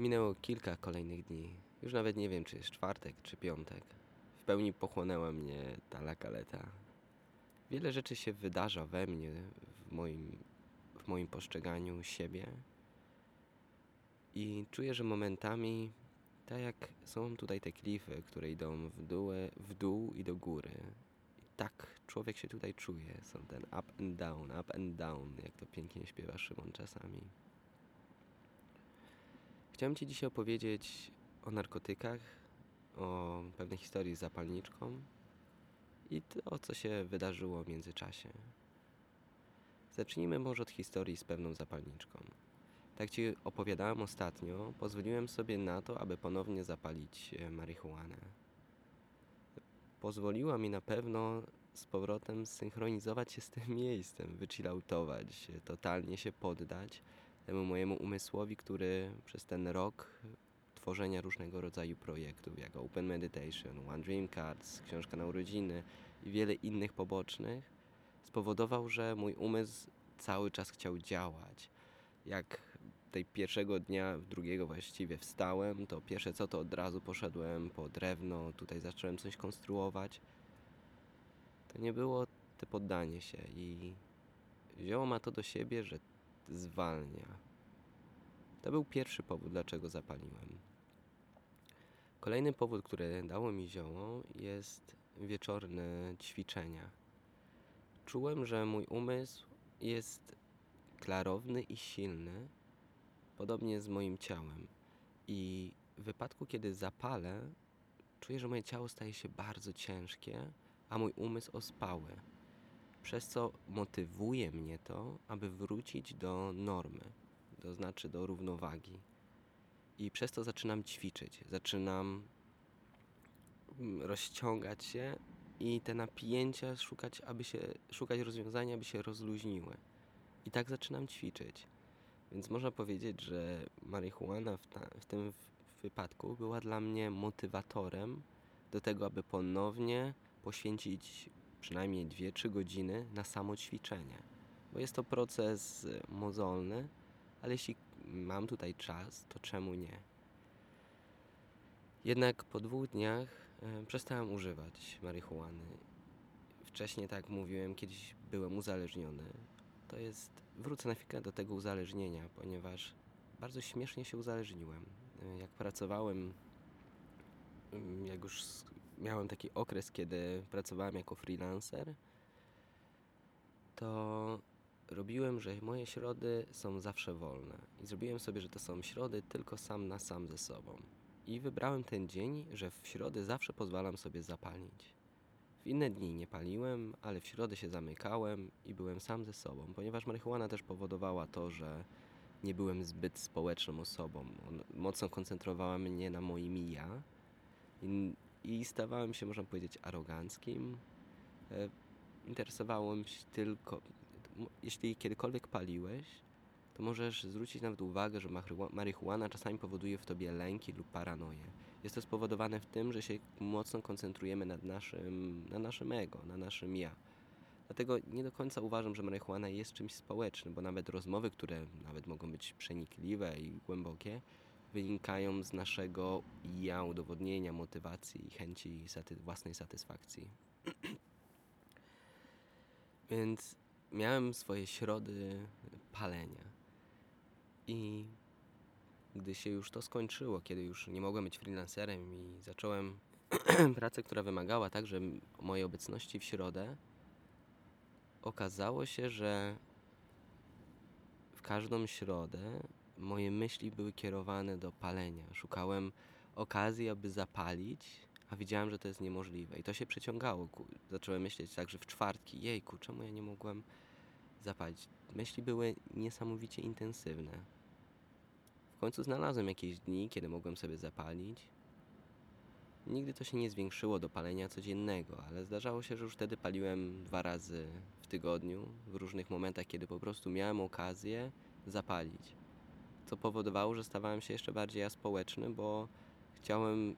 Minęło kilka kolejnych dni. Już nawet nie wiem, czy jest czwartek, czy piątek. W pełni pochłonęła mnie ta lakaleta. Wiele rzeczy się wydarza we mnie, w moim, w moim postrzeganiu siebie. I czuję, że momentami, tak jak są tutaj te klify, które idą w dół, w dół i do góry. I tak człowiek się tutaj czuje. Są ten up and down, up and down, jak to pięknie śpiewa Szymon czasami. Chciałem Ci dzisiaj opowiedzieć o narkotykach, o pewnej historii z zapalniczką i to, co się wydarzyło w międzyczasie. Zacznijmy może od historii z pewną zapalniczką. Tak Ci opowiadałem ostatnio, pozwoliłem sobie na to, aby ponownie zapalić e, marihuanę. Pozwoliła mi na pewno z powrotem synchronizować się z tym miejscem, wychilloutować, totalnie się poddać temu mojemu umysłowi, który przez ten rok tworzenia różnego rodzaju projektów, jak Open Meditation, One Dream Cards, książka na urodziny i wiele innych pobocznych, spowodował, że mój umysł cały czas chciał działać. Jak tej pierwszego dnia, drugiego właściwie wstałem, to pierwsze co to od razu poszedłem po drewno, tutaj zacząłem coś konstruować. To nie było te poddanie się i wzięło ma to do siebie, że zwalnia. To był pierwszy powód, dlaczego zapaliłem. Kolejny powód, który dało mi zioło, jest wieczorne ćwiczenia. Czułem, że mój umysł jest klarowny i silny, podobnie z moim ciałem. I w wypadku, kiedy zapalę, czuję, że moje ciało staje się bardzo ciężkie, a mój umysł ospały. Przez co motywuje mnie to, aby wrócić do normy, to znaczy do równowagi. I przez to zaczynam ćwiczyć, zaczynam mm, rozciągać się i te napięcia szukać, aby się, szukać rozwiązania, aby się rozluźniły. I tak zaczynam ćwiczyć. Więc można powiedzieć, że marihuana w, ta, w tym wypadku była dla mnie motywatorem do tego, aby ponownie poświęcić przynajmniej 2-3 godziny na samo ćwiczenie. Bo jest to proces mozolny, ale jeśli mam tutaj czas, to czemu nie? Jednak po dwóch dniach e, przestałem używać marihuany. Wcześniej, tak mówiłem, kiedyś byłem uzależniony. To jest, wrócę na chwilę do tego uzależnienia, ponieważ bardzo śmiesznie się uzależniłem. E, jak pracowałem, mm, jak już miałem taki okres, kiedy pracowałem jako freelancer, to robiłem, że moje środy są zawsze wolne. I zrobiłem sobie, że to są środy tylko sam na sam ze sobą. I wybrałem ten dzień, że w środę zawsze pozwalam sobie zapalić. W inne dni nie paliłem, ale w środę się zamykałem i byłem sam ze sobą, ponieważ marihuana też powodowała to, że nie byłem zbyt społeczną osobą. On mocno koncentrowała mnie na moim ja i, i stawałem się, można powiedzieć, aroganckim. E, interesowałem się tylko, jeśli kiedykolwiek paliłeś, to możesz zwrócić nawet uwagę, że marihuana czasami powoduje w tobie lęki lub paranoję. Jest to spowodowane w tym, że się mocno koncentrujemy nad naszym, na naszym ego, na naszym ja. Dlatego nie do końca uważam, że marihuana jest czymś społecznym, bo nawet rozmowy, które nawet mogą być przenikliwe i głębokie, wynikają z naszego ja, udowodnienia, motywacji i chęci saty własnej satysfakcji. Więc miałem swoje środy palenia. I gdy się już to skończyło, kiedy już nie mogłem być freelancerem i zacząłem pracę, która wymagała także mojej obecności w środę, okazało się, że w każdą środę moje myśli były kierowane do palenia. Szukałem okazji, aby zapalić, a widziałem, że to jest niemożliwe. I to się przeciągało. Zacząłem myśleć także w czwartki, jejku, czemu ja nie mogłem zapalić? Myśli były niesamowicie intensywne. W końcu znalazłem jakieś dni, kiedy mogłem sobie zapalić. Nigdy to się nie zwiększyło do palenia codziennego, ale zdarzało się, że już wtedy paliłem dwa razy w tygodniu, w różnych momentach, kiedy po prostu miałem okazję zapalić. Co powodowało, że stawałem się jeszcze bardziej aspołeczny, bo chciałem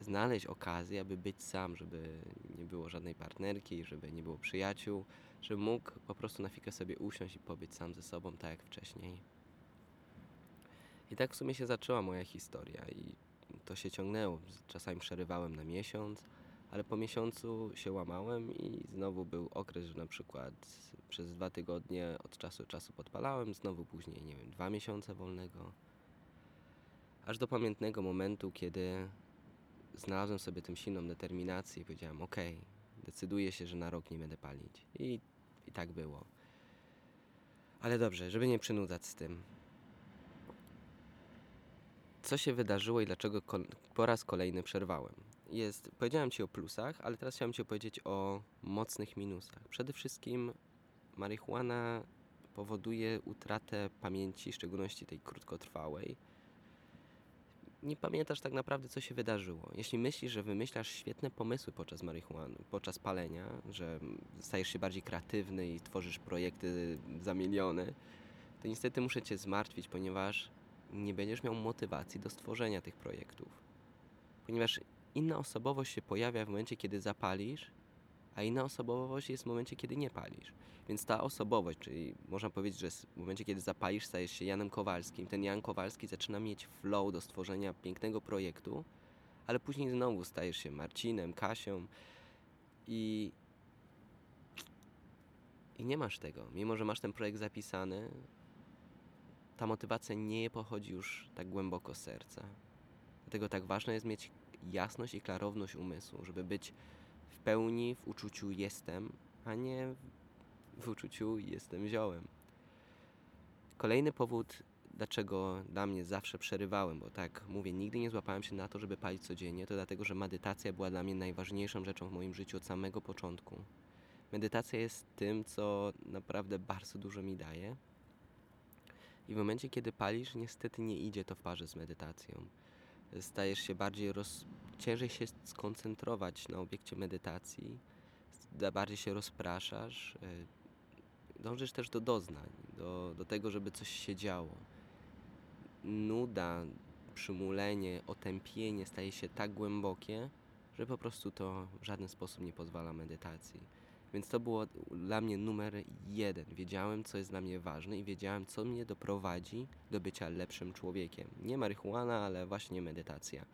znaleźć okazję, aby być sam, żeby nie było żadnej partnerki, żeby nie było przyjaciół, żeby mógł po prostu na chwilę sobie usiąść i pobyć sam ze sobą, tak jak wcześniej. I tak w sumie się zaczęła moja historia i to się ciągnęło. Czasami przerywałem na miesiąc, ale po miesiącu się łamałem i znowu był okres, że na przykład przez dwa tygodnie od czasu do czasu podpalałem, znowu później, nie wiem, dwa miesiące wolnego. Aż do pamiętnego momentu, kiedy znalazłem sobie tę silną determinację i powiedziałem, ok, decyduję się, że na rok nie będę palić. I, I tak było. Ale dobrze, żeby nie przynudzać z tym. Co się wydarzyło i dlaczego po raz kolejny przerwałem? Jest, powiedziałem Ci o plusach, ale teraz chciałem Ci opowiedzieć o mocnych minusach. Przede wszystkim marihuana powoduje utratę pamięci, w szczególności tej krótkotrwałej. Nie pamiętasz tak naprawdę, co się wydarzyło. Jeśli myślisz, że wymyślasz świetne pomysły podczas marihuany, podczas palenia, że stajesz się bardziej kreatywny i tworzysz projekty za miliony, to niestety muszę Cię zmartwić, ponieważ nie będziesz miał motywacji do stworzenia tych projektów. Ponieważ inna osobowość się pojawia w momencie, kiedy zapalisz, a inna osobowość jest w momencie, kiedy nie palisz. Więc ta osobowość, czyli można powiedzieć, że w momencie, kiedy zapalisz, stajesz się Janem Kowalskim. Ten Jan Kowalski zaczyna mieć flow do stworzenia pięknego projektu, ale później znowu stajesz się Marcinem, Kasią i. I nie masz tego. Mimo, że masz ten projekt zapisany, ta motywacja nie pochodzi już tak głęboko z serca. Dlatego tak ważne jest mieć jasność i klarowność umysłu, żeby być w pełni w uczuciu jestem, a nie w uczuciu jestem ziołem. Kolejny powód, dlaczego dla mnie zawsze przerywałem, bo tak mówię, nigdy nie złapałem się na to, żeby palić codziennie, to dlatego, że medytacja była dla mnie najważniejszą rzeczą w moim życiu od samego początku. Medytacja jest tym, co naprawdę bardzo dużo mi daje. I w momencie, kiedy palisz, niestety nie idzie to w parze z medytacją. Stajesz się bardziej roz... ciężej się skoncentrować na obiekcie medytacji, bardziej się rozpraszasz, y, dążysz też do doznań, do, do tego, żeby coś się działo. Nuda, przymulenie, otępienie staje się tak głębokie, że po prostu to w żaden sposób nie pozwala medytacji. Więc to było dla mnie numer jeden. Wiedziałem, co jest dla mnie ważne i wiedziałem, co mnie doprowadzi do bycia lepszym człowiekiem. Nie marihuana, ale właśnie medytacja.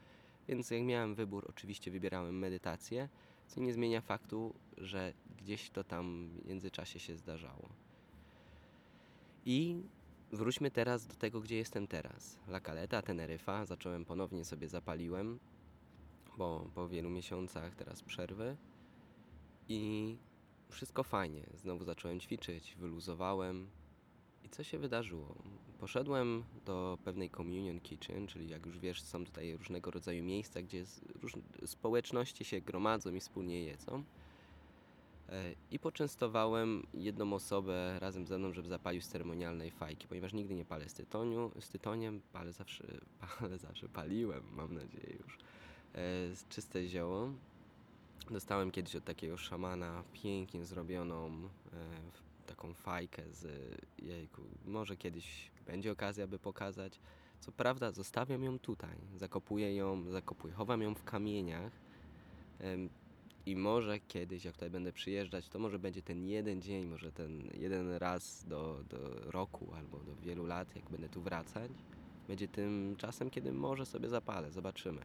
Więc jak miałem wybór, oczywiście wybierałem medytację, co nie zmienia faktu, że gdzieś to tam w międzyczasie się zdarzało. I wróćmy teraz do tego, gdzie jestem teraz. La Caleta, Teneryfa, zacząłem ponownie sobie zapaliłem, bo po wielu miesiącach teraz przerwy i wszystko fajnie. Znowu zacząłem ćwiczyć, wyluzowałem. I co się wydarzyło? Poszedłem do pewnej communion kitchen, czyli jak już wiesz, są tutaj różnego rodzaju miejsca, gdzie społeczności się gromadzą i wspólnie jedzą. E, I poczęstowałem jedną osobę razem ze mną, żeby zapalił z ceremonialnej fajki, ponieważ nigdy nie palę z, tytoniu, z tytoniem, ale zawsze, ale zawsze paliłem, mam nadzieję już, e, z czyste zioło. Dostałem kiedyś od takiego szamana pięknie zrobioną e, taką fajkę z jejku. Może kiedyś będzie okazja, by pokazać. Co prawda zostawiam ją tutaj, zakopuję ją, zakopuję, chowam ją w kamieniach e, i może kiedyś, jak tutaj będę przyjeżdżać, to może będzie ten jeden dzień, może ten jeden raz do, do roku albo do wielu lat, jak będę tu wracać. Będzie tym czasem, kiedy może sobie zapalę, zobaczymy.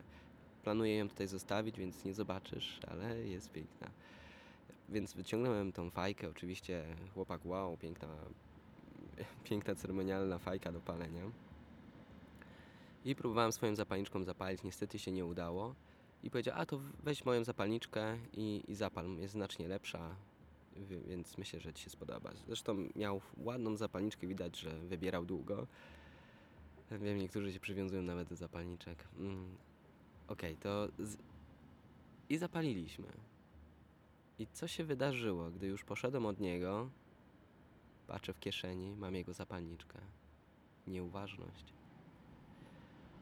Planuję ją tutaj zostawić, więc nie zobaczysz, ale jest piękna. Więc wyciągnąłem tą fajkę, oczywiście chłopak wow, piękna, piękna ceremonialna fajka do palenia. I próbowałem swoją zapalniczką zapalić, niestety się nie udało. I powiedział, a to weź moją zapalniczkę i, i zapal, jest znacznie lepsza, więc myślę, że Ci się spodoba. Zresztą miał ładną zapalniczkę, widać, że wybierał długo. Wiem, niektórzy się przywiązują nawet do zapalniczek. Mm, Okej, to. Z... I zapaliliśmy. I co się wydarzyło, gdy już poszedłem od niego? Patrzę w kieszeni, mam jego zapalniczkę. Nieuważność.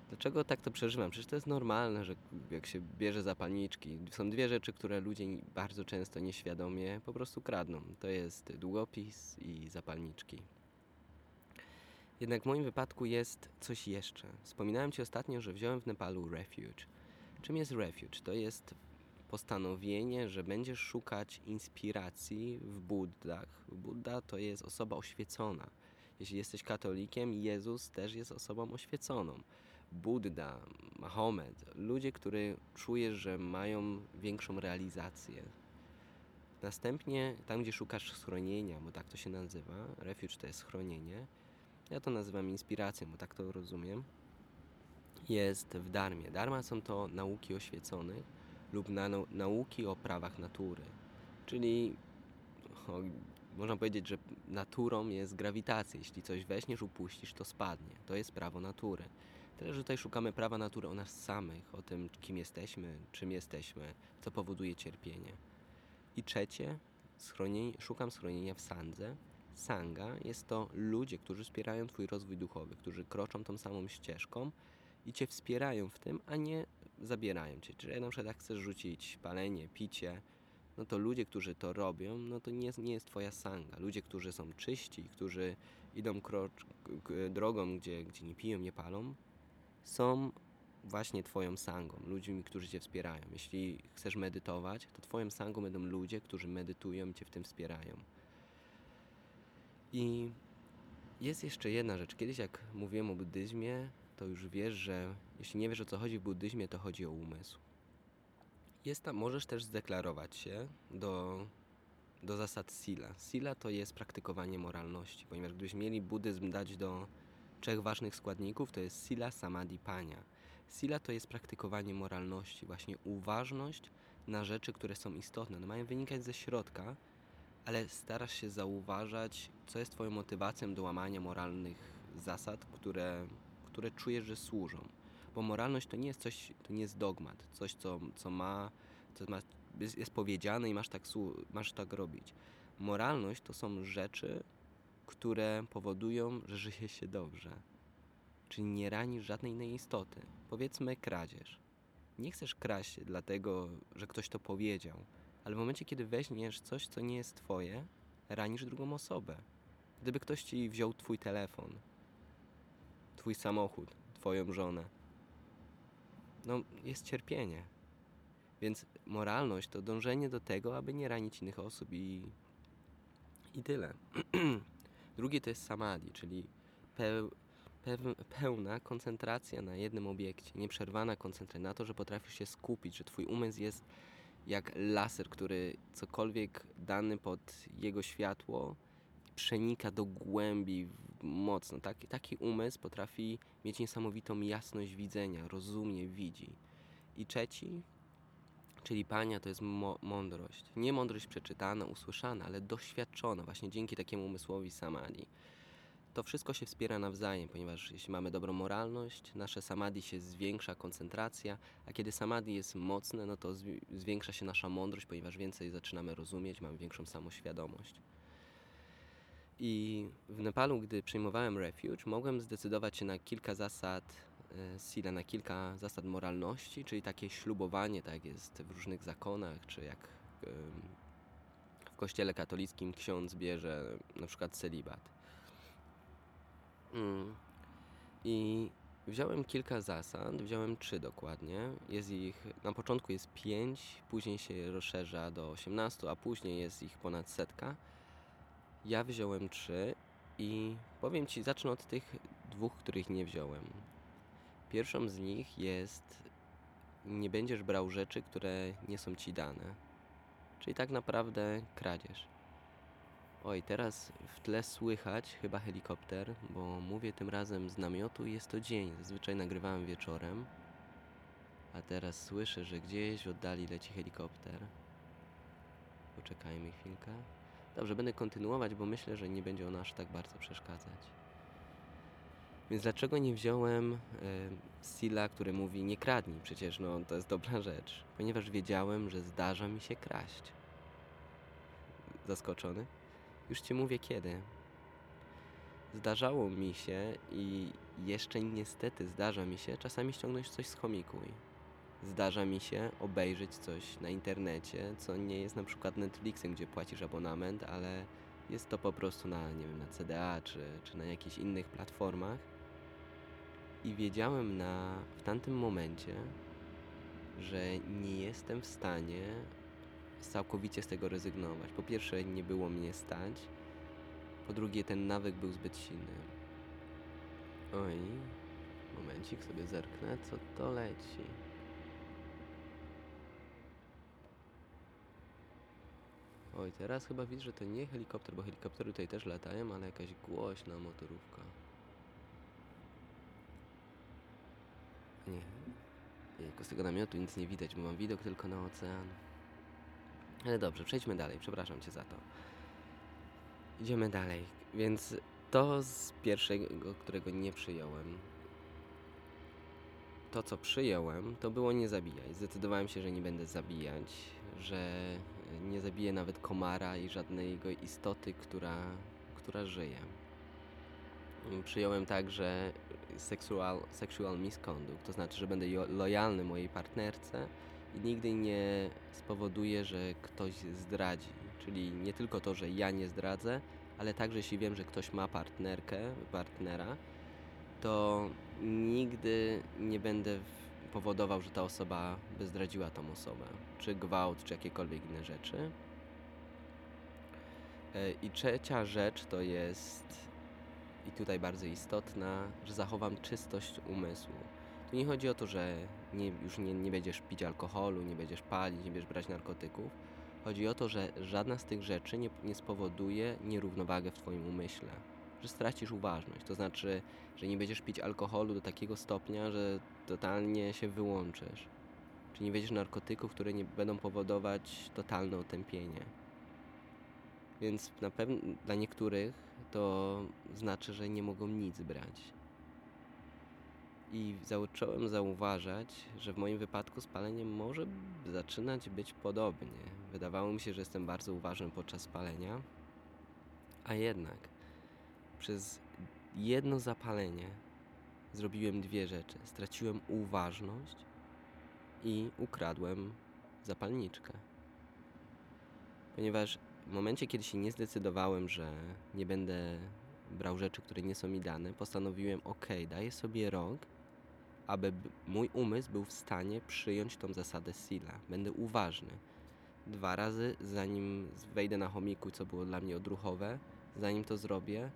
Dlaczego tak to przeżywam? Przecież to jest normalne, że jak się bierze zapalniczki, są dwie rzeczy, które ludzie bardzo często nieświadomie po prostu kradną. To jest długopis i zapalniczki. Jednak w moim wypadku jest coś jeszcze. Wspominałem Ci ostatnio, że wziąłem w Nepalu refuge. Czym jest refuge? To jest postanowienie, że będziesz szukać inspiracji w Buddach. Buddha to jest osoba oświecona. Jeśli jesteś katolikiem, Jezus też jest osobą oświeconą. Buddha, Mahomet, ludzie, którzy czujesz, że mają większą realizację. Następnie, tam gdzie szukasz schronienia, bo tak to się nazywa, refuge to jest schronienie, ja to nazywam inspiracją, bo tak to rozumiem, jest w Darmie. Dharma są to nauki oświeconych lub na, nauki o prawach natury. Czyli o, można powiedzieć, że naturą jest grawitacja. Jeśli coś weźmiesz, upuścisz, to spadnie. To jest prawo natury. Tyle, że tutaj szukamy prawa natury o nas samych, o tym, kim jesteśmy, czym jesteśmy, co powoduje cierpienie. I trzecie, schronienie, szukam schronienia w sandze. Sanga jest to ludzie, którzy wspierają Twój rozwój duchowy, którzy kroczą tą samą ścieżką i Cię wspierają w tym, a nie zabierają Cię. Czyli na przykład jak chcesz rzucić palenie, picie, no to ludzie, którzy to robią, no to nie, nie jest Twoja sanga. Ludzie, którzy są czyści, którzy idą krocz, drogą, gdzie, gdzie nie piją, nie palą, są właśnie Twoją sangą, ludźmi, którzy Cię wspierają. Jeśli chcesz medytować, to Twoją sangą będą ludzie, którzy medytują i Cię w tym wspierają. I jest jeszcze jedna rzecz. Kiedyś jak mówiłem o buddyzmie, to już wiesz, że jeśli nie wiesz o co chodzi w buddyzmie, to chodzi o umysł. Jest tam, możesz też zdeklarować się do, do zasad Sila. Sila to jest praktykowanie moralności, ponieważ gdybyśmy mieli buddyzm dać do trzech ważnych składników, to jest Sila, Samadhi, Pania. Sila to jest praktykowanie moralności, właśnie uważność na rzeczy, które są istotne. No mają wynikać ze środka, ale starasz się zauważać, co jest Twoją motywacją do łamania moralnych zasad, które, które czujesz, że służą. Bo moralność to nie jest coś, to nie jest dogmat, coś, co, co ma, co ma jest, jest powiedziane i masz tak, masz tak robić. Moralność to są rzeczy, które powodują, że żyje się dobrze. Czyli nie ranisz żadnej innej istoty. Powiedzmy kradzież. Nie chcesz kraść dlatego, że ktoś to powiedział, ale w momencie, kiedy weźmiesz coś, co nie jest twoje, ranisz drugą osobę. Gdyby ktoś ci wziął twój telefon, twój samochód, twoją żonę, no jest cierpienie. Więc moralność to dążenie do tego, aby nie ranić innych osób i, i tyle. Drugie to jest samadhi, czyli peł, pełna koncentracja na jednym obiekcie, nieprzerwana koncentracja na to, że potrafisz się skupić, że twój umysł jest jak laser, który cokolwiek dany pod jego światło przenika do głębi mocno. Taki, taki umysł potrafi mieć niesamowitą jasność widzenia, rozumie, widzi. I trzeci, czyli pania, to jest mądrość. Nie mądrość przeczytana, usłyszana, ale doświadczona właśnie dzięki takiemu umysłowi samadhi to wszystko się wspiera nawzajem, ponieważ jeśli mamy dobrą moralność, nasze samadhi się zwiększa, koncentracja, a kiedy samadhi jest mocne, no to zwiększa się nasza mądrość, ponieważ więcej zaczynamy rozumieć, mamy większą samoświadomość. I w Nepalu, gdy przyjmowałem refuge, mogłem zdecydować się na kilka zasad e, sila, na kilka zasad moralności, czyli takie ślubowanie, tak jak jest w różnych zakonach, czy jak w kościele katolickim ksiądz bierze na przykład celibat. Mm. I wziąłem kilka zasad, wziąłem trzy dokładnie. Jest ich, na początku jest pięć, później się rozszerza do 18, a później jest ich ponad setka. Ja wziąłem trzy i powiem Ci, zacznę od tych dwóch, których nie wziąłem. Pierwszą z nich jest nie będziesz brał rzeczy, które nie są Ci dane. Czyli tak naprawdę kradzież. Oj, teraz w tle słychać chyba helikopter, bo mówię tym razem z namiotu i jest to dzień. Zazwyczaj nagrywałem wieczorem, a teraz słyszę, że gdzieś w oddali leci helikopter. Poczekajmy chwilkę. Dobrze, będę kontynuować, bo myślę, że nie będzie on aż tak bardzo przeszkadzać. Więc dlaczego nie wziąłem y, Sila, który mówi nie kradnij? Przecież no, to jest dobra rzecz. Ponieważ wiedziałem, że zdarza mi się kraść. Zaskoczony? Już ci mówię kiedy. Zdarzało mi się i jeszcze niestety zdarza mi się czasami ściągnąć coś z. Zdarza mi się obejrzeć coś na internecie, co nie jest na przykład Netflixem, gdzie płacisz abonament, ale jest to po prostu na, nie wiem, na CDA czy, czy na jakichś innych platformach. I wiedziałem na, w tamtym momencie, że nie jestem w stanie całkowicie z tego rezygnować. Po pierwsze, nie było mnie stać, Po drugie, ten nawyk był zbyt silny. Oj, momencik sobie zerknę, co to leci. Oj, teraz chyba widzę, że to nie helikopter, bo helikoptery tutaj też latają, ale jakaś głośna motorówka. Nie. Z tego namiotu nic nie widać, bo mam widok tylko na ocean. Ale dobrze, przejdźmy dalej, przepraszam cię za to. Idziemy dalej, więc to z pierwszego, którego nie przyjąłem. To, co przyjąłem, to było nie zabijać. Zdecydowałem się, że nie będę zabijać, że nie zabiję nawet komara i żadnej jego istoty, która, która żyje. Przyjąłem także sexual, sexual misconduct, to znaczy, że będę lojalny mojej partnerce i nigdy nie spowoduję, że ktoś zdradzi. Czyli nie tylko to, że ja nie zdradzę, ale także jeśli wiem, że ktoś ma partnerkę, partnera, to nigdy nie będę w- powodował, że ta osoba by zdradziła tą osobę. Czy gwałt, czy jakiekolwiek inne rzeczy. E, I trzecia rzecz to jest, i tutaj bardzo istotna, że zachowam czystość umysłu. Tu nie chodzi o to, że nie, już nie, nie będziesz pić alkoholu, nie będziesz palić, nie będziesz brać narkotyków. Chodzi o to, że żadna z tych rzeczy nie, nie spowoduje nierównowagę w Twoim umyśle. Że stracisz uważność. To znaczy, że nie będziesz pić alkoholu do takiego stopnia, że totalnie się wyłączysz. Czy nie będziesz narkotyków, które nie będą powodować totalne otępienie. Więc na pewno dla niektórych to znaczy, że nie mogą nic brać. I zacząłem zauważać, że w moim wypadku z paleniem może zaczynać być podobnie. Wydawało mi się, że jestem bardzo uważny podczas palenia, a jednak przez jedno zapalenie zrobiłem dwie rzeczy. Straciłem uważność i ukradłem zapalniczkę. Ponieważ w momencie, kiedy się nie zdecydowałem, że nie będę brał rzeczy, które nie są mi dane, postanowiłem, ok, daję sobie rok, aby mój umysł był w stanie przyjąć tą zasadę Sila. Będę uważny. Dwa razy, zanim wejdę na chomiku, co było dla mnie odruchowe, zanim to zrobię,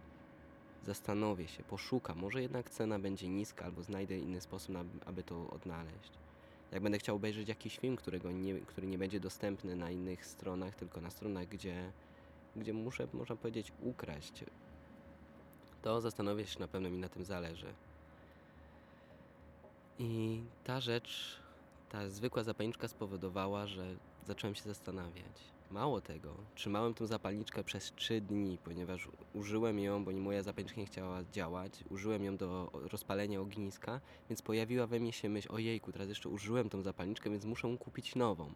zastanowię się, poszukam. Może jednak cena będzie niska, albo znajdę inny sposób, na, aby to odnaleźć. Jak będę chciał obejrzeć jakiś film, którego nie, który nie będzie dostępny na innych stronach, tylko na stronach, gdzie, gdzie muszę, można powiedzieć, ukraść, to zastanowię się, na pewno mi na tym zależy. I ta rzecz, ta zwykła zapalniczka spowodowała, że zacząłem się zastanawiać. Mało tego, trzymałem tą zapalniczkę przez 3 dni, ponieważ użyłem ją, bo moja zapalniczka nie chciała działać, użyłem ją do rozpalenia ogniska, więc pojawiła we mnie się myśl, ojejku, teraz jeszcze użyłem tą zapalniczkę, więc muszę kupić nową.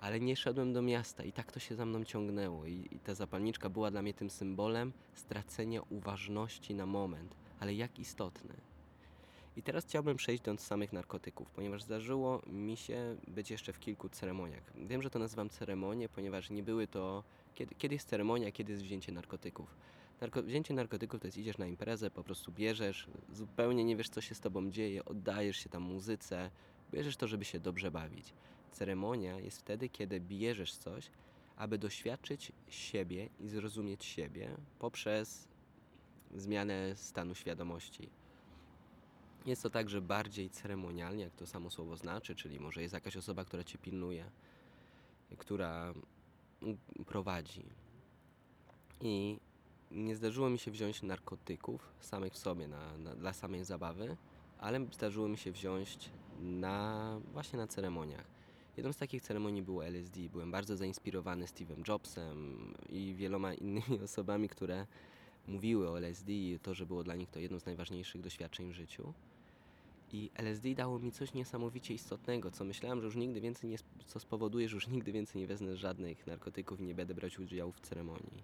Ale nie szedłem do miasta i tak to się za mną ciągnęło i, i ta zapalniczka była dla mnie tym symbolem stracenia uważności na moment, ale jak istotny. I teraz chciałbym przejść do samych narkotyków, ponieważ zdarzyło mi się być jeszcze w kilku ceremoniach. Wiem, że to nazywam ceremonie, ponieważ nie były to. Kiedy, kiedy jest ceremonia, kiedy jest wzięcie narkotyków. Narko, wzięcie narkotyków to jest idziesz na imprezę, po prostu bierzesz, zupełnie nie wiesz, co się z tobą dzieje, oddajesz się tam muzyce, bierzesz to, żeby się dobrze bawić. Ceremonia jest wtedy, kiedy bierzesz coś, aby doświadczyć siebie i zrozumieć siebie poprzez zmianę stanu świadomości. Jest to także bardziej ceremonialnie, jak to samo słowo znaczy, czyli może jest jakaś osoba, która cię pilnuje, która prowadzi. I nie zdarzyło mi się wziąć narkotyków samych w sobie na, na, dla samej zabawy, ale zdarzyło mi się wziąć na, właśnie na ceremoniach. Jedną z takich ceremonii było LSD. Byłem bardzo zainspirowany Steve'em Jobsem i wieloma innymi osobami, które mówiły o LSD i to, że było dla nich to jedno z najważniejszych doświadczeń w życiu. I LSD dało mi coś niesamowicie istotnego, co myślałem, że już nigdy więcej nie, co spowoduje, że już nigdy więcej nie wezmę żadnych narkotyków i nie będę brać udziału w ceremonii.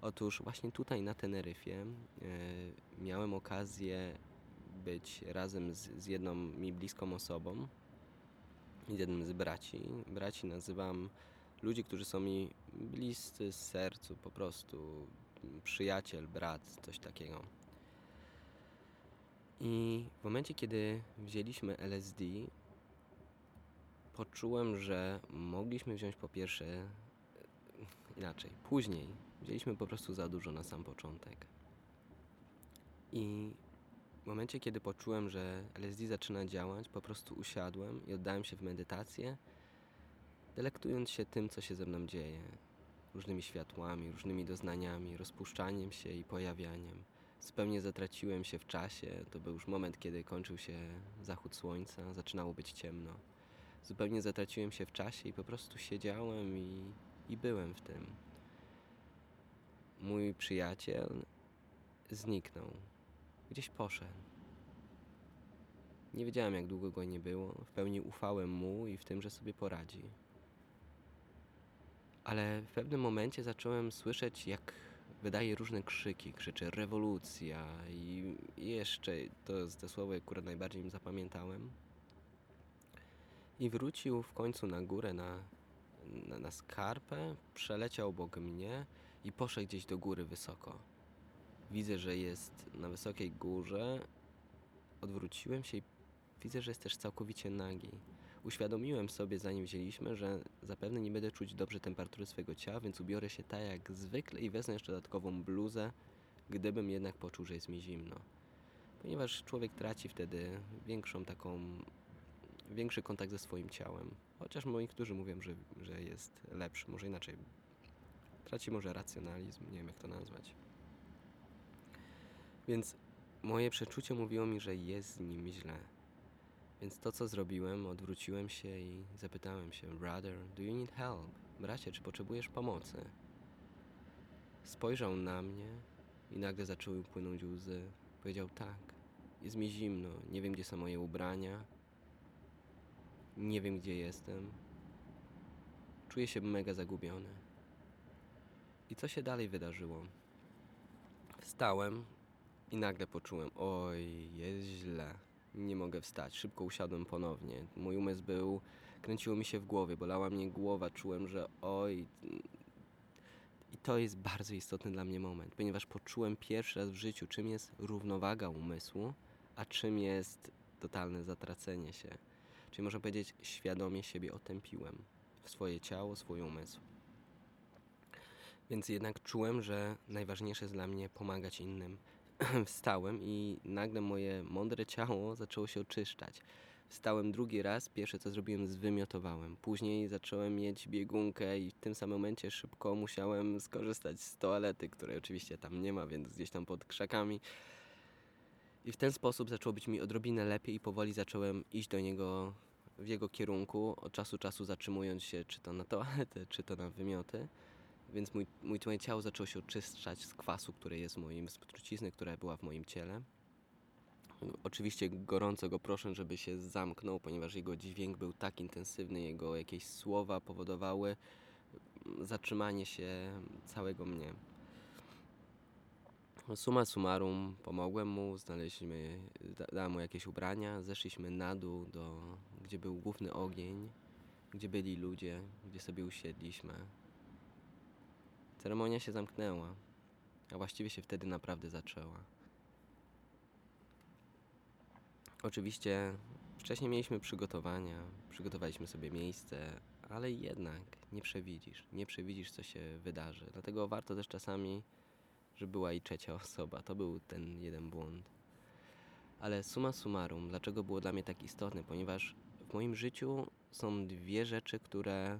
Otóż właśnie tutaj na Teneryfie e, miałem okazję być razem z, z jedną mi bliską osobą, z jednym z braci. Braci nazywam ludzi, którzy są mi bliscy z sercu, po prostu przyjaciel, brat, coś takiego. I w momencie, kiedy wzięliśmy LSD, poczułem, że mogliśmy wziąć po pierwsze inaczej. Później Wzięliśmy po prostu za dużo na sam początek. I w momencie, kiedy poczułem, że LSD zaczyna działać, po prostu usiadłem i oddałem się w medytację, delektując się tym, co się ze mną dzieje. Różnymi światłami, różnymi doznaniami, rozpuszczaniem się i pojawianiem. Zupełnie zatraciłem się w czasie. To był już moment, kiedy kończył się zachód słońca, zaczynało być ciemno. Zupełnie zatraciłem się w czasie i po prostu siedziałem i, i byłem w tym. Mój przyjaciel zniknął. Gdzieś poszedł. Nie wiedziałem, jak długo go nie było. W pełni ufałem mu i w tym, że sobie poradzi. Ale w pewnym momencie zacząłem słyszeć, jak wydaje różne krzyki. Krzyczy rewolucja i jeszcze, to jest te słowa, które najbardziej mi zapamiętałem. I wrócił w końcu na górę, na, na, na skarpę, przeleciał obok mnie i poszedł gdzieś do góry wysoko. Widzę, że jest na wysokiej górze. Odwróciłem się i widzę, że jest też całkowicie nagi. Uświadomiłem sobie, zanim wzięliśmy, że zapewne nie będę czuć dobrze temperatury swojego ciała, więc ubiorę się tak jak zwykle i wezmę jeszcze dodatkową bluzę, gdybym jednak poczuł, że jest mi zimno. Ponieważ człowiek traci wtedy większą taką, większy kontakt ze swoim ciałem. Chociaż moi, niektórzy mówią, że, że jest lepszy, może inaczej. Traci może racjonalizm, nie wiem jak to nazwać. Więc moje przeczucie mówiło mi, że jest z nim źle. Więc to, co zrobiłem, odwróciłem się i zapytałem się, Brother, do you need help? Bracie, czy potrzebujesz pomocy? Spojrzał na mnie i nagle zaczęły płynąć łzy. Powiedział, tak, jest mi zimno, nie wiem, gdzie są moje ubrania, nie wiem, gdzie jestem. Czuję się mega zagubiony. I co się dalej wydarzyło? Wstałem i nagle poczułem, oj, jest źle. Nie mogę wstać. Szybko usiadłem ponownie. Mój umysł był, kręciło mi się w głowie, bolała mnie głowa. Czułem, że oj. I to jest bardzo istotny dla mnie moment, ponieważ poczułem pierwszy raz w życiu, czym jest równowaga umysłu, a czym jest totalne zatracenie się. Czyli można powiedzieć, świadomie siebie otępiłem w swoje ciało, swój umysł. Więc jednak czułem, że najważniejsze jest dla mnie pomagać innym. Wstałem i nagle moje mądre ciało zaczęło się oczyszczać. Wstałem drugi raz, pierwsze co zrobiłem, zwymiotowałem. Później zacząłem mieć biegunkę i w tym samym momencie szybko musiałem skorzystać z toalety, której oczywiście tam nie ma, więc gdzieś tam pod krzakami. I w ten sposób zaczęło być mi odrobinę lepiej i powoli zacząłem iść do niego w jego kierunku, od czasu czasu zatrzymując się czy to na toaletę, czy to na wymioty. Więc mój, mój, moje ciało zaczęło się oczyszczać z kwasu, który jest w moim, z trucizny, która była w moim ciele. Oczywiście gorąco go proszę, żeby się zamknął, ponieważ jego dźwięk był tak intensywny, jego jakieś słowa powodowały zatrzymanie się całego mnie. Suma summarum, pomogłem mu, znaleźliśmy, da- dałem mu jakieś ubrania, zeszliśmy na dół, do, gdzie był główny ogień, gdzie byli ludzie, gdzie sobie usiedliśmy. Ceremonia się zamknęła, a właściwie się wtedy naprawdę zaczęła. Oczywiście wcześniej mieliśmy przygotowania, przygotowaliśmy sobie miejsce, ale jednak nie przewidzisz, nie przewidzisz co się wydarzy. Dlatego warto też czasami, żeby była i trzecia osoba. To był ten jeden błąd. Ale summa summarum, dlaczego było dla mnie tak istotne? Ponieważ w moim życiu są dwie rzeczy, które,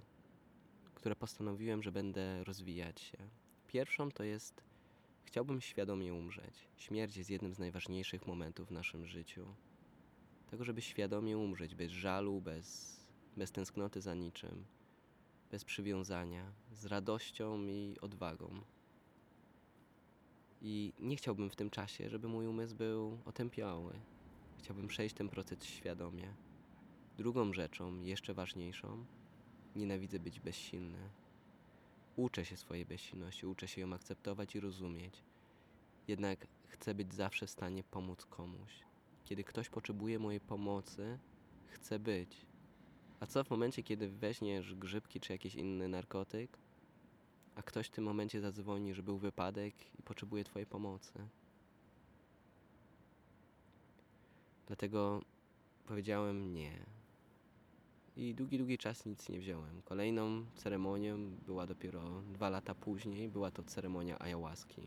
które postanowiłem, że będę rozwijać się. Pierwszą to jest, chciałbym świadomie umrzeć. Śmierć jest jednym z najważniejszych momentów w naszym życiu. Tego, żeby świadomie umrzeć, bez żalu, bez, bez tęsknoty za niczym, bez przywiązania, z radością i odwagą. I nie chciałbym w tym czasie, żeby mój umysł był otępiały. Chciałbym przejść ten proces świadomie. Drugą rzeczą, jeszcze ważniejszą, nienawidzę być bezsilny. Uczę się swojej bezsilności, uczę się ją akceptować i rozumieć. Jednak chcę być zawsze w stanie pomóc komuś. Kiedy ktoś potrzebuje mojej pomocy, chcę być. A co w momencie, kiedy weźmiesz grzybki czy jakiś inny narkotyk, a ktoś w tym momencie zadzwoni, że był wypadek i potrzebuje Twojej pomocy? Dlatego powiedziałem nie. I długi, długi czas nic nie wziąłem. Kolejną ceremonią była dopiero dwa lata później, była to ceremonia ayahuaski.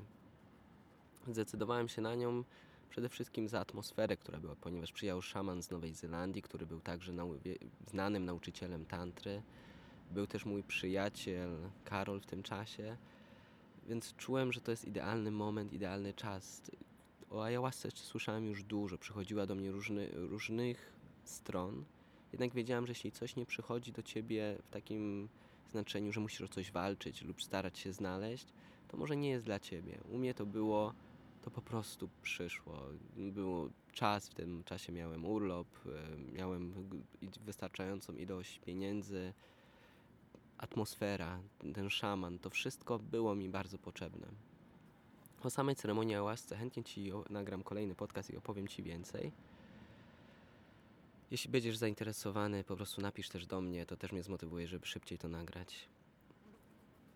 Zdecydowałem się na nią przede wszystkim za atmosferę, która była, ponieważ przyjechał szaman z Nowej Zelandii, który był także nau znanym nauczycielem tantry. Był też mój przyjaciel Karol w tym czasie, więc czułem, że to jest idealny moment, idealny czas. O ayahuasce słyszałem już dużo, przychodziła do mnie różny, różnych stron, jednak wiedziałem, że jeśli coś nie przychodzi do ciebie w takim znaczeniu, że musisz o coś walczyć lub starać się znaleźć, to może nie jest dla ciebie. U mnie to było, to po prostu przyszło. Był czas, w tym czasie miałem urlop, e, miałem wystarczającą ilość pieniędzy, atmosfera, ten szaman, to wszystko było mi bardzo potrzebne. O samej ceremonii łasce chętnie Ci nagram kolejny podcast i opowiem Ci więcej. Jeśli będziesz zainteresowany, po prostu napisz też do mnie, to też mnie zmotywuje, żeby szybciej to nagrać.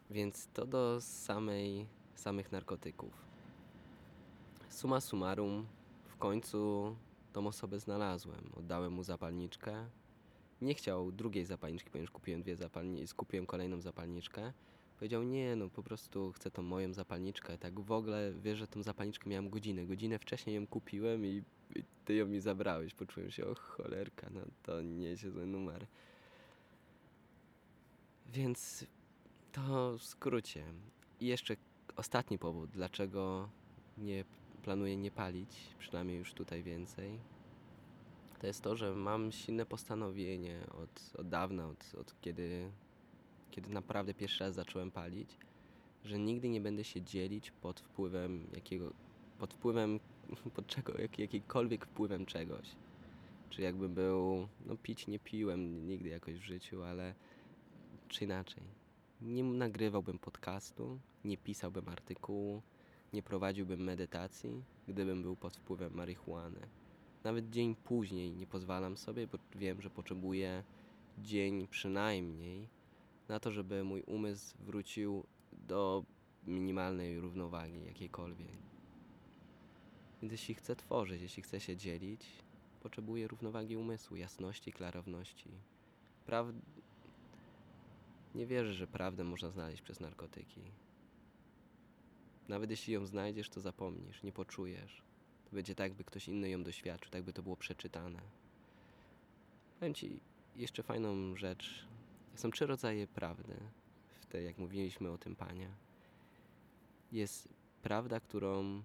Więc to do samej, samych narkotyków. Suma summarum, w końcu tą osobę znalazłem. Oddałem mu zapalniczkę. Nie chciał drugiej zapalniczki, ponieważ kupiłem dwie zapalniczki, skupiłem kolejną zapalniczkę. Powiedział, nie, no po prostu chcę tą moją zapalniczkę. Tak w ogóle wiesz, że tą zapalniczkę miałem godzinę. Godzinę wcześniej ją kupiłem i, i ty ją mi zabrałeś. Poczułem się, o cholerka, no to nie zły numer. Więc to w skrócie. I jeszcze ostatni powód, dlaczego nie planuję nie palić, przynajmniej już tutaj więcej, to jest to, że mam silne postanowienie od, od dawna, od, od kiedy kiedy naprawdę pierwszy raz zacząłem palić, że nigdy nie będę się dzielić pod wpływem jakiego, pod wpływem, pod czego, jak, jakikolwiek wpływem czegoś. Czy jakby był, no pić nie piłem nigdy jakoś w życiu, ale czy inaczej. Nie nagrywałbym podcastu, nie pisałbym artykułu, nie prowadziłbym medytacji, gdybym był pod wpływem marihuany. Nawet dzień później nie pozwalam sobie, bo wiem, że potrzebuję dzień przynajmniej na to, żeby mój umysł wrócił do minimalnej równowagi jakiejkolwiek. Więc jeśli chcę tworzyć, jeśli chcę się dzielić, potrzebuję równowagi umysłu, jasności, klarowności. Praw... Nie wierzę, że prawdę można znaleźć przez narkotyki. Nawet jeśli ją znajdziesz, to zapomnisz, nie poczujesz. To będzie tak, by ktoś inny ją doświadczył, tak by to było przeczytane. Powiem Ci jeszcze fajną rzecz są trzy rodzaje prawdy, w tej, jak mówiliśmy o tym Panie. Jest prawda, którą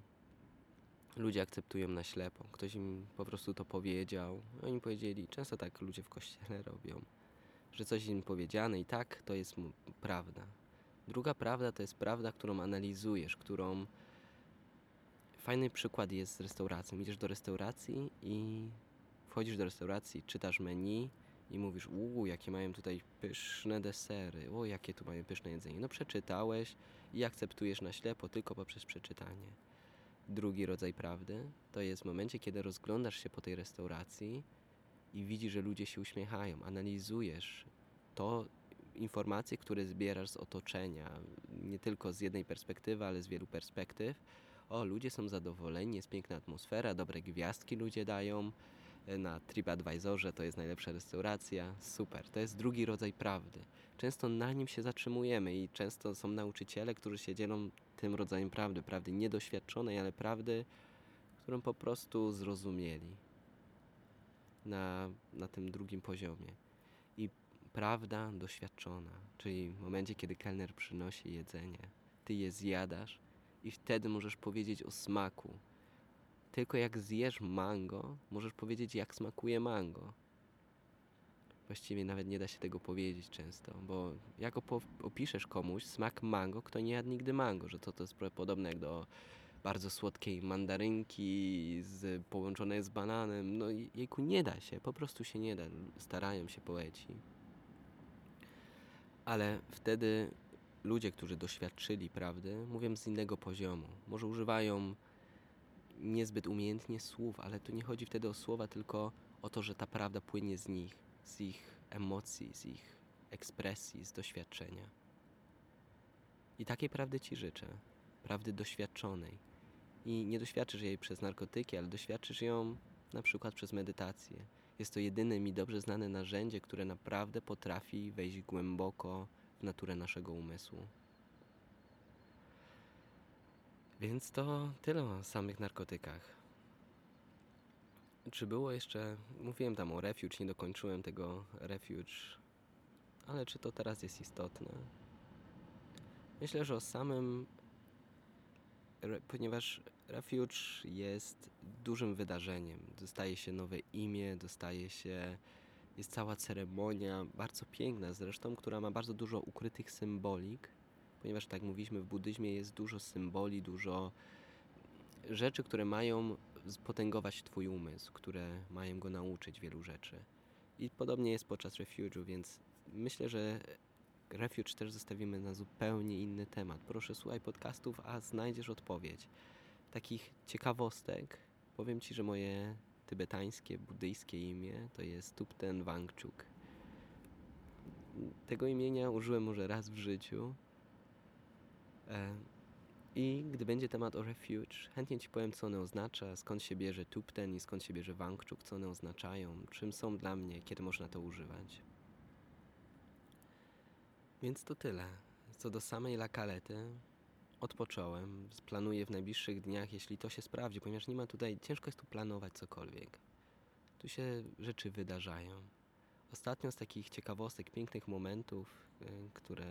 ludzie akceptują na ślepo. Ktoś im po prostu to powiedział. Oni powiedzieli, często tak ludzie w kościele robią, że coś im powiedziane i tak to jest prawda. Druga prawda to jest prawda, którą analizujesz, którą. Fajny przykład jest z restauracją. Idziesz do restauracji i wchodzisz do restauracji, czytasz menu i mówisz, uuu, jakie mają tutaj pyszne desery, o, jakie tu mają pyszne jedzenie. No przeczytałeś i akceptujesz na ślepo tylko poprzez przeczytanie. Drugi rodzaj prawdy to jest w momencie, kiedy rozglądasz się po tej restauracji i widzisz, że ludzie się uśmiechają, analizujesz to informacje, które zbierasz z otoczenia, nie tylko z jednej perspektywy, ale z wielu perspektyw. O, ludzie są zadowoleni, jest piękna atmosfera, dobre gwiazdki ludzie dają, na TripAdvisorze to jest najlepsza restauracja, super. To jest drugi rodzaj prawdy. Często na nim się zatrzymujemy i często są nauczyciele, którzy się dzielą tym rodzajem prawdy, prawdy niedoświadczonej, ale prawdy, którą po prostu zrozumieli na, na tym drugim poziomie. I prawda doświadczona, czyli w momencie, kiedy kelner przynosi jedzenie, ty je zjadasz i wtedy możesz powiedzieć o smaku, tylko jak zjesz mango, możesz powiedzieć, jak smakuje mango. Właściwie nawet nie da się tego powiedzieć często, bo jak opiszesz komuś smak mango, kto nie jadł nigdy mango, że to, to jest podobne jak do bardzo słodkiej mandarynki z, połączonej z bananem. No jejku, nie da się, po prostu się nie da. Starają się poeci. Ale wtedy ludzie, którzy doświadczyli prawdy, mówią z innego poziomu. Może używają niezbyt umiejętnie słów, ale tu nie chodzi wtedy o słowa, tylko o to, że ta prawda płynie z nich, z ich emocji, z ich ekspresji, z doświadczenia. I takiej prawdy Ci życzę, prawdy doświadczonej. I nie doświadczysz jej przez narkotyki, ale doświadczysz ją na przykład przez medytację. Jest to jedyne mi dobrze znane narzędzie, które naprawdę potrafi wejść głęboko w naturę naszego umysłu. Więc to tyle o samych narkotykach. Czy było jeszcze. Mówiłem tam o refuge, nie dokończyłem tego refuge, ale czy to teraz jest istotne? Myślę, że o samym. Ponieważ refuge jest dużym wydarzeniem. Dostaje się nowe imię, dostaje się. Jest cała ceremonia, bardzo piękna zresztą, która ma bardzo dużo ukrytych symbolik, ponieważ tak mówiliśmy, w buddyzmie jest dużo symboli, dużo rzeczy, które mają potęgować Twój umysł, które mają go nauczyć wielu rzeczy. I podobnie jest podczas refuge'u, więc myślę, że refuge też zostawimy na zupełnie inny temat. Proszę słuchaj podcastów, a znajdziesz odpowiedź. Takich ciekawostek powiem Ci, że moje tybetańskie, buddyjskie imię to jest Tupten Wangchuk. Tego imienia użyłem może raz w życiu. E, I gdy będzie temat o refuge, chętnie Ci powiem, co one oznacza, skąd się bierze Tupten i skąd się bierze Wangchuk, co one oznaczają, czym są dla mnie, kiedy można to używać. Więc to tyle. Co do samej lakalety, odpocząłem. Planuję w najbliższych dniach, jeśli to się sprawdzi, ponieważ nie ma tutaj, ciężko jest tu planować cokolwiek. Tu się rzeczy wydarzają. Ostatnio z takich ciekawostek, pięknych momentów, y, które.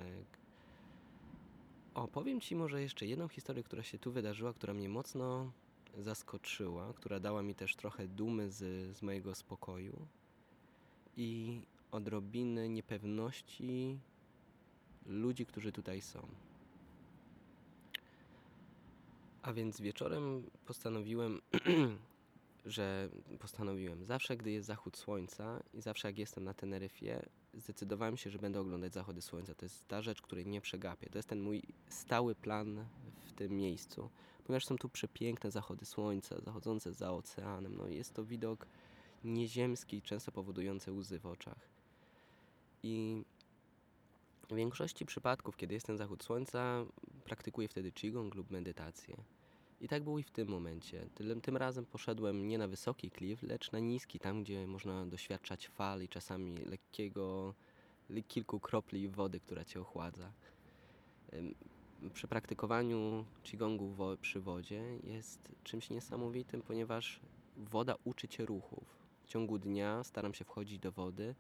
O, powiem Ci może jeszcze jedną historię, która się tu wydarzyła, która mnie mocno zaskoczyła, która dała mi też trochę dumy z, z mojego spokoju i odrobiny niepewności ludzi, którzy tutaj są. A więc wieczorem postanowiłem, że postanowiłem, zawsze gdy jest zachód słońca i zawsze jak jestem na Teneryfie, zdecydowałem się, że będę oglądać zachody słońca. To jest ta rzecz, której nie przegapię. To jest ten mój stały plan w tym miejscu, ponieważ są tu przepiękne zachody słońca, zachodzące za oceanem. No jest to widok nieziemski, często powodujący łzy w oczach. I w większości przypadków, kiedy jest ten zachód słońca, praktykuję wtedy qigong lub medytację. I tak było i w tym momencie. Tym, tym razem poszedłem nie na wysoki klif, lecz na niski, tam gdzie można doświadczać fal i czasami lekkiego, kilku kropli wody, która cię ochładza. Przy praktykowaniu qigongu przy wodzie jest czymś niesamowitym, ponieważ woda uczy cię ruchów. W ciągu dnia staram się wchodzić do wody,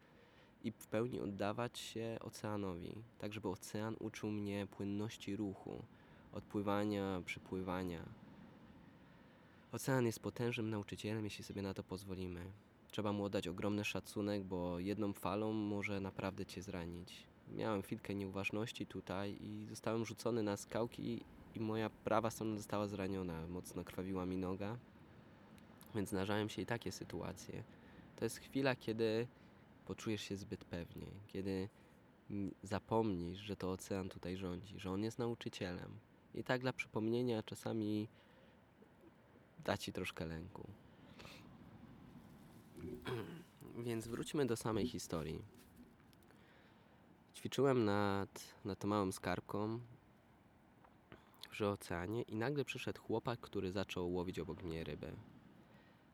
i w pełni oddawać się oceanowi, tak żeby ocean uczył mnie płynności ruchu, odpływania, przypływania. Ocean jest potężnym nauczycielem, jeśli sobie na to pozwolimy. Trzeba mu oddać ogromny szacunek, bo jedną falą może naprawdę cię zranić. Miałem chwilkę nieuważności tutaj i zostałem rzucony na skałki i moja prawa strona została zraniona. Mocno krwawiła mi noga, więc zdarzają się i takie sytuacje. To jest chwila, kiedy poczujesz się zbyt pewnie, kiedy zapomnisz, że to ocean tutaj rządzi, że on jest nauczycielem. I tak dla przypomnienia czasami da ci troszkę lęku. Więc wróćmy do samej historii. Ćwiczyłem nad, nad małą skarbką przy oceanie i nagle przyszedł chłopak, który zaczął łowić obok mnie rybę.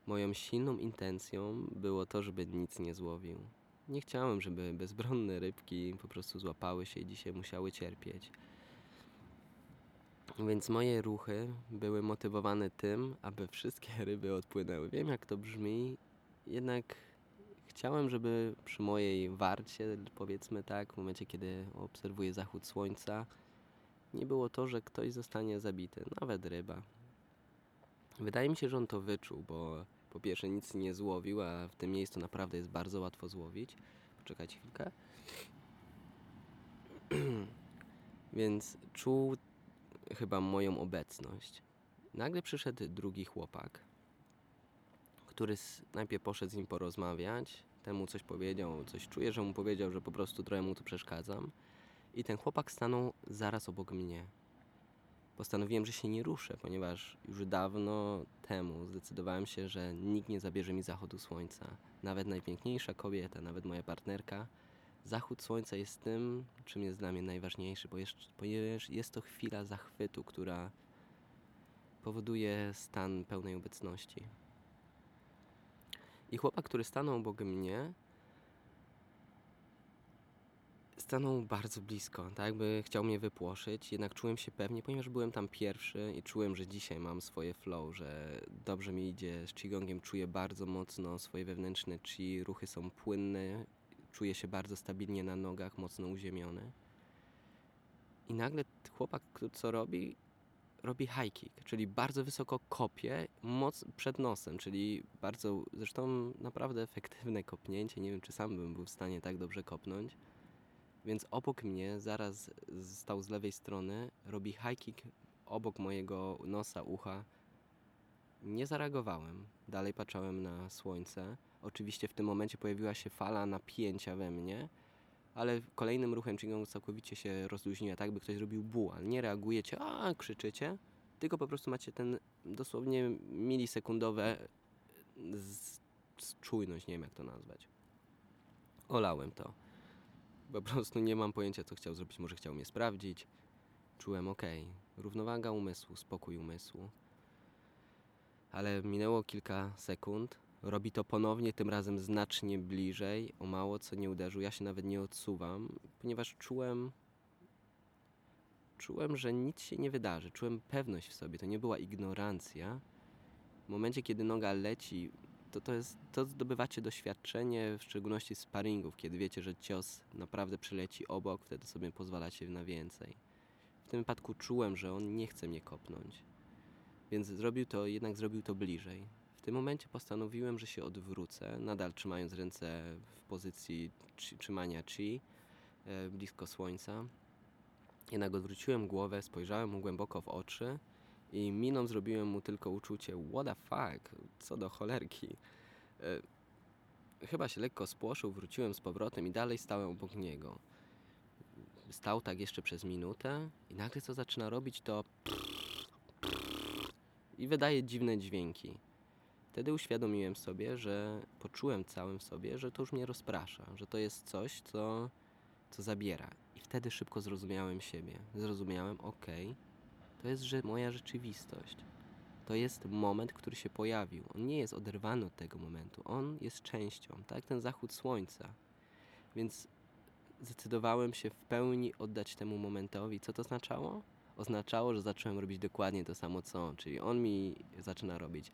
Moją silną intencją było to, żeby nic nie złowił. Nie chciałem, żeby bezbronne rybki po prostu złapały się i dzisiaj musiały cierpieć. Więc moje ruchy były motywowane tym, aby wszystkie ryby odpłynęły. Wiem, jak to brzmi, jednak chciałem, żeby przy mojej warcie, powiedzmy tak, w momencie, kiedy obserwuję zachód słońca, nie było to, że ktoś zostanie zabity, nawet ryba. Wydaje mi się, że on to wyczuł, bo po pierwsze nic nie złowił, a w tym miejscu naprawdę jest bardzo łatwo złowić. Poczekajcie chwilkę. Więc czuł chyba moją obecność. Nagle przyszedł drugi chłopak, który najpierw poszedł z nim porozmawiać, temu coś powiedział, coś czuję, że mu powiedział, że po prostu trochę mu tu przeszkadzam. I ten chłopak stanął zaraz obok mnie postanowiłem, że się nie ruszę, ponieważ już dawno temu zdecydowałem się, że nikt nie zabierze mi zachodu słońca. Nawet najpiękniejsza kobieta, nawet moja partnerka. Zachód słońca jest tym, czym jest dla mnie najważniejszy, ponieważ jest to chwila zachwytu, która powoduje stan pełnej obecności. I chłopak, który stanął obok mnie, stanął bardzo blisko, tak jakby chciał mnie wypłoszyć, jednak czułem się pewnie, ponieważ byłem tam pierwszy i czułem, że dzisiaj mam swoje flow, że dobrze mi idzie z qigongiem, czuję bardzo mocno swoje wewnętrzne chi, ruchy są płynne, czuję się bardzo stabilnie na nogach, mocno uziemiony. I nagle chłopak, co robi? Robi high kick, czyli bardzo wysoko kopie moc przed nosem, czyli bardzo, zresztą naprawdę efektywne kopnięcie. Nie wiem, czy sam bym był w stanie tak dobrze kopnąć. Więc obok mnie, zaraz stał z lewej strony, robi high kick obok mojego nosa, ucha. Nie zareagowałem. Dalej patrzałem na słońce. Oczywiście w tym momencie pojawiła się fala napięcia we mnie, ale kolejnym ruchem Qigong całkowicie się rozluźniła, tak by ktoś zrobił buła. Nie reagujecie, a krzyczycie, tylko po prostu macie ten dosłownie milisekundowe z, z czujność, nie wiem jak to nazwać. Olałem to. Po prostu nie mam pojęcia, co chciał zrobić. Może chciał mnie sprawdzić. Czułem ok. Równowaga umysłu, spokój umysłu. Ale minęło kilka sekund. Robi to ponownie, tym razem znacznie bliżej. O mało co nie uderzył. Ja się nawet nie odsuwam, ponieważ czułem. Czułem, że nic się nie wydarzy. Czułem pewność w sobie. To nie była ignorancja. W momencie, kiedy noga leci to, to, jest, to zdobywacie doświadczenie, w szczególności sparingów, kiedy wiecie, że cios naprawdę przyleci obok, wtedy sobie pozwalacie na więcej. W tym wypadku czułem, że on nie chce mnie kopnąć, więc zrobił to, jednak zrobił to bliżej. Tym momencie postanowiłem, że się odwrócę, nadal trzymając ręce w pozycji trzymania chi, e, blisko słońca. Jednak odwróciłem głowę, spojrzałem mu głęboko w oczy i miną zrobiłem mu tylko uczucie what the fuck, co do cholerki. E, chyba się lekko spłoszył, wróciłem z powrotem i dalej stałem obok niego. Stał tak jeszcze przez minutę i nagle co zaczyna robić to i wydaje dziwne dźwięki. Wtedy uświadomiłem sobie, że poczułem całym sobie, że to już mnie rozprasza, że to jest coś, co, co zabiera. I wtedy szybko zrozumiałem siebie. Zrozumiałem, okay, to jest że moja rzeczywistość. To jest moment, który się pojawił. On nie jest oderwany od tego momentu. On jest częścią, tak? Ten zachód słońca. Więc zdecydowałem się w pełni oddać temu momentowi. Co to oznaczało? Oznaczało, że zacząłem robić dokładnie to samo co on. Czyli on mi zaczyna robić,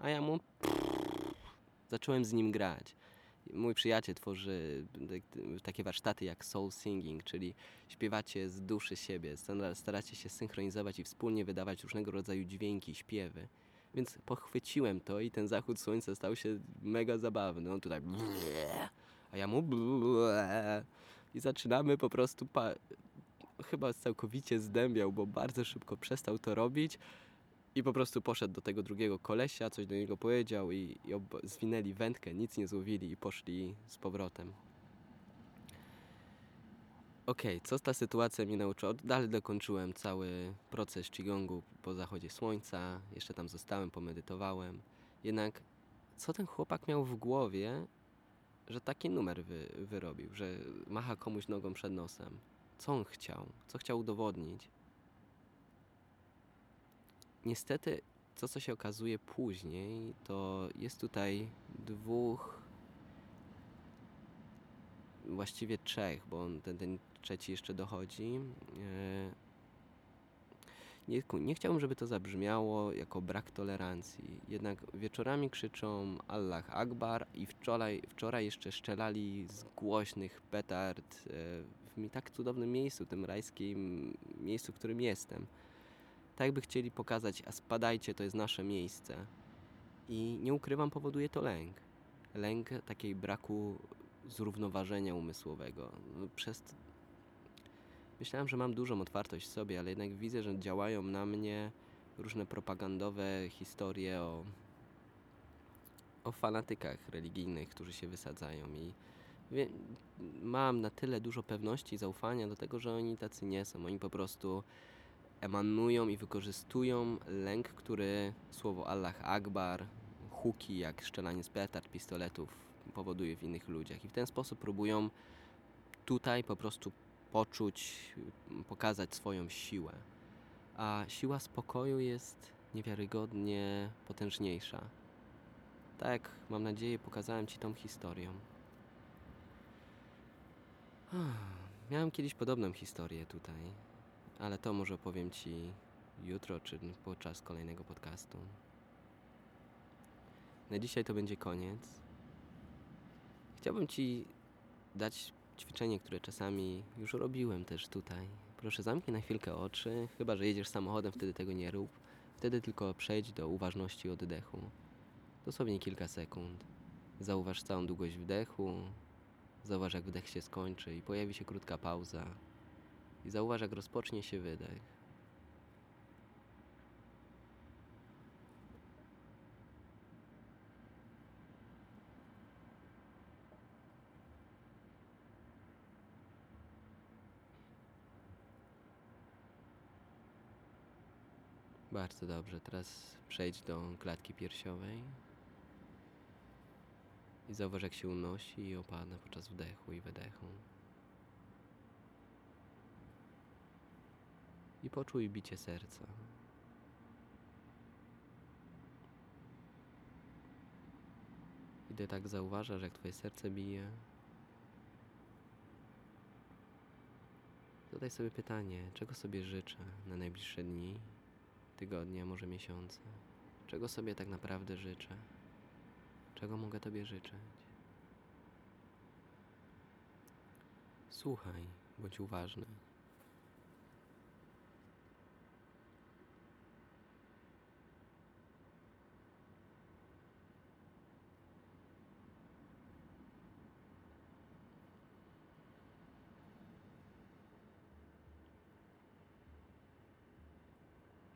a ja mu zacząłem z nim grać mój przyjaciel tworzy takie warsztaty jak soul singing, czyli śpiewacie z duszy siebie, staracie się synchronizować i wspólnie wydawać różnego rodzaju dźwięki, śpiewy. Więc pochwyciłem to i ten zachód słońca stał się mega zabawny. On tutaj a ja mu i zaczynamy po prostu chyba całkowicie zdębiał, bo bardzo szybko przestał to robić i po prostu poszedł do tego drugiego kolesia, coś do niego powiedział i, i zwinęli wędkę, nic nie złowili i poszli z powrotem. Okej, okay, co ta sytuacja mnie nauczyła? Dalej dokończyłem cały proces Qigongu po zachodzie słońca, jeszcze tam zostałem, pomedytowałem. Jednak co ten chłopak miał w głowie, że taki numer wy, wyrobił, że macha komuś nogą przed nosem? Co on chciał? Co chciał udowodnić? Niestety, to co się okazuje później, to jest tutaj dwóch, właściwie trzech, bo ten, ten trzeci jeszcze dochodzi. E, nie, nie chciałbym, żeby to zabrzmiało jako brak tolerancji. Jednak wieczorami krzyczą Allah Akbar i wczoraj, wczoraj jeszcze szczelali z głośnych petard e, w mi tak cudownym miejscu, tym rajskim miejscu, w którym jestem tak by chcieli pokazać, a spadajcie, to jest nasze miejsce. I nie ukrywam, powoduje to lęk. Lęk takiej braku zrównoważenia umysłowego. No, przez Myślałem, że mam dużą otwartość w sobie, ale jednak widzę, że działają na mnie różne propagandowe historie o, o fanatykach religijnych, którzy się wysadzają i wie, mam na tyle dużo pewności i zaufania do tego, że oni tacy nie są. Oni po prostu emanują i wykorzystują lęk, który słowo Allah Akbar, huki jak strzelanie z petard, pistoletów powoduje w innych ludziach. I w ten sposób próbują tutaj po prostu poczuć, pokazać swoją siłę. A siła spokoju jest niewiarygodnie potężniejsza. Tak, mam nadzieję, pokazałem Ci tą historią. Miałem kiedyś podobną historię tutaj, ale to może opowiem Ci jutro czy podczas kolejnego podcastu. Na dzisiaj to będzie koniec. Chciałbym Ci dać ćwiczenie, które czasami już robiłem też tutaj. Proszę zamknij na chwilkę oczy, chyba że jedziesz samochodem, wtedy tego nie rób. Wtedy tylko przejdź do uważności oddechu. Dosłownie kilka sekund. Zauważ całą długość wdechu, zauważ jak wdech się skończy i pojawi się krótka pauza. I zauważ jak rozpocznie się wydech. Bardzo dobrze. Teraz przejdź do klatki piersiowej. I zauważ, jak się unosi i opada podczas wdechu i wydechu. I poczuj bicie serca. Gdy tak zauważasz, jak twoje serce bije, zadaj sobie pytanie, czego sobie życzę na najbliższe dni, tygodnie, a może miesiące. Czego sobie tak naprawdę życzę? Czego mogę Tobie życzyć? Słuchaj, bądź uważny.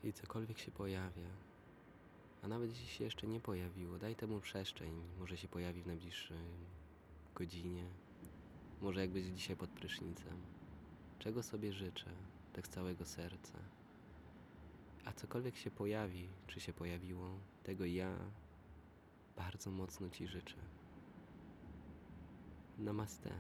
I cokolwiek się pojawia, a nawet jeśli się jeszcze nie pojawiło, daj temu przestrzeń. Może się pojawi w najbliższej godzinie. Może jak będzie dzisiaj pod prysznicem. Czego sobie życzę, tak z całego serca. A cokolwiek się pojawi, czy się pojawiło, tego ja bardzo mocno Ci życzę. Namaste.